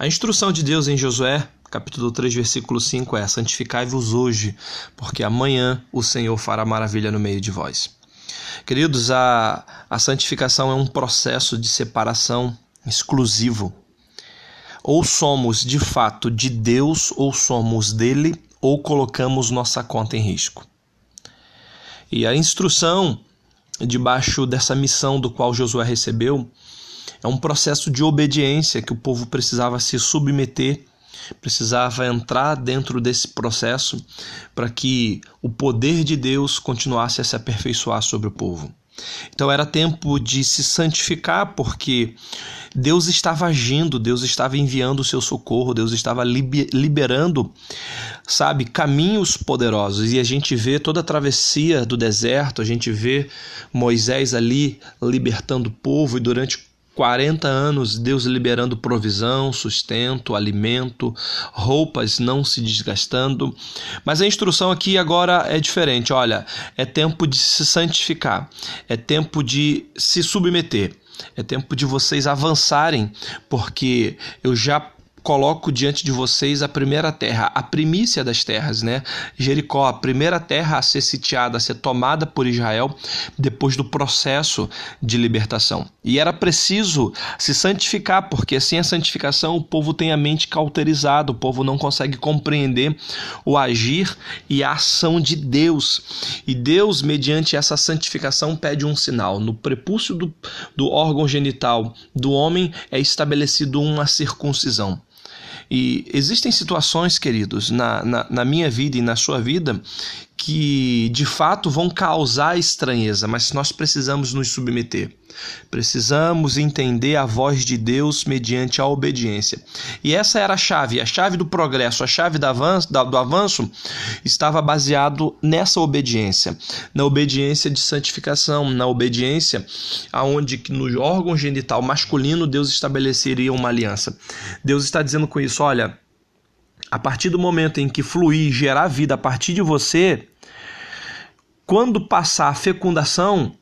A instrução de Deus em Josué, capítulo 3, versículo 5 é: Santificai-vos hoje, porque amanhã o Senhor fará maravilha no meio de vós. Queridos, a, a santificação é um processo de separação exclusivo. Ou somos de fato de Deus, ou somos dele, ou colocamos nossa conta em risco. E a instrução debaixo dessa missão do qual Josué recebeu é um processo de obediência que o povo precisava se submeter, precisava entrar dentro desse processo para que o poder de Deus continuasse a se aperfeiçoar sobre o povo. Então era tempo de se santificar, porque Deus estava agindo, Deus estava enviando o seu socorro, Deus estava liberando, sabe, caminhos poderosos. E a gente vê toda a travessia do deserto, a gente vê Moisés ali libertando o povo e durante 40 anos, Deus liberando provisão, sustento, alimento, roupas não se desgastando. Mas a instrução aqui agora é diferente. Olha, é tempo de se santificar, é tempo de se submeter, é tempo de vocês avançarem, porque eu já coloco diante de vocês a primeira terra, a primícia das terras, né? Jericó, a primeira terra a ser sitiada, a ser tomada por Israel depois do processo de libertação. E era preciso se santificar, porque sem a santificação o povo tem a mente cauterizada, o povo não consegue compreender o agir e a ação de Deus. E Deus, mediante essa santificação, pede um sinal. No prepúcio do, do órgão genital do homem é estabelecido uma circuncisão. E existem situações, queridos, na, na, na minha vida e na sua vida que de fato vão causar estranheza, mas nós precisamos nos submeter. Precisamos entender a voz de Deus mediante a obediência. E essa era a chave, a chave do progresso, a chave do avanço, do avanço estava baseado nessa obediência, na obediência de santificação, na obediência aonde no órgão genital masculino Deus estabeleceria uma aliança. Deus está dizendo com isso, olha, a partir do momento em que fluir, gerar vida a partir de você, quando passar a fecundação,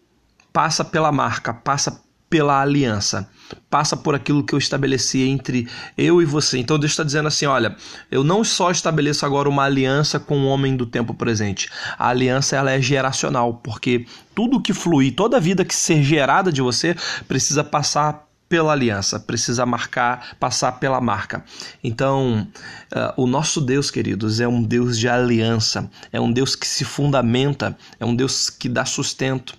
passa pela marca, passa pela aliança, passa por aquilo que eu estabeleci entre eu e você. Então Deus está dizendo assim: olha, eu não só estabeleço agora uma aliança com o homem do tempo presente. A aliança ela é geracional, porque tudo que fluir, toda a vida que ser gerada de você precisa passar pela aliança, precisa marcar, passar pela marca. Então, uh, o nosso Deus, queridos, é um Deus de aliança, é um Deus que se fundamenta, é um Deus que dá sustento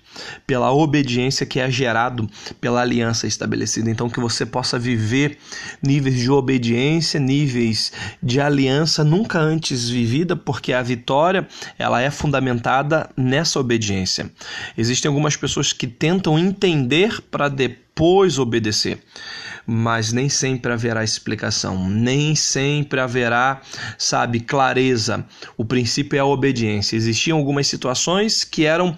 pela obediência que é gerado pela aliança estabelecida. Então, que você possa viver níveis de obediência, níveis de aliança nunca antes vivida, porque a vitória ela é fundamentada nessa obediência. Existem algumas pessoas que tentam entender para depois obedecer. Mas nem sempre haverá explicação, nem sempre haverá, sabe, clareza. O princípio é a obediência. Existiam algumas situações que eram,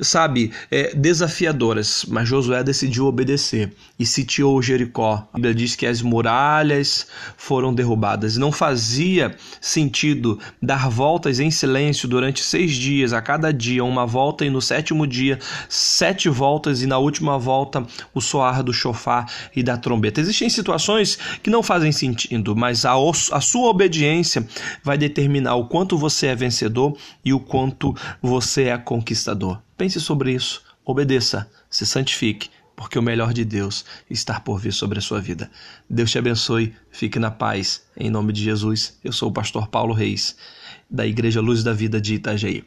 sabe, é, desafiadoras, mas Josué decidiu obedecer e sitiou Jericó. A Bíblia diz que as muralhas foram derrubadas. Não fazia sentido dar voltas em silêncio durante seis dias, a cada dia uma volta, e no sétimo dia, sete voltas, e na última volta o soar do chofar e da trombeta. Existem situações que não fazem sentido, mas a, a sua obediência vai determinar o quanto você é vencedor e o quanto você é conquistador. Pense sobre isso, obedeça, se santifique porque o melhor de Deus está por vir sobre a sua vida. Deus te abençoe, fique na paz. Em nome de Jesus, eu sou o pastor Paulo Reis, da Igreja Luz da Vida de Itajaí.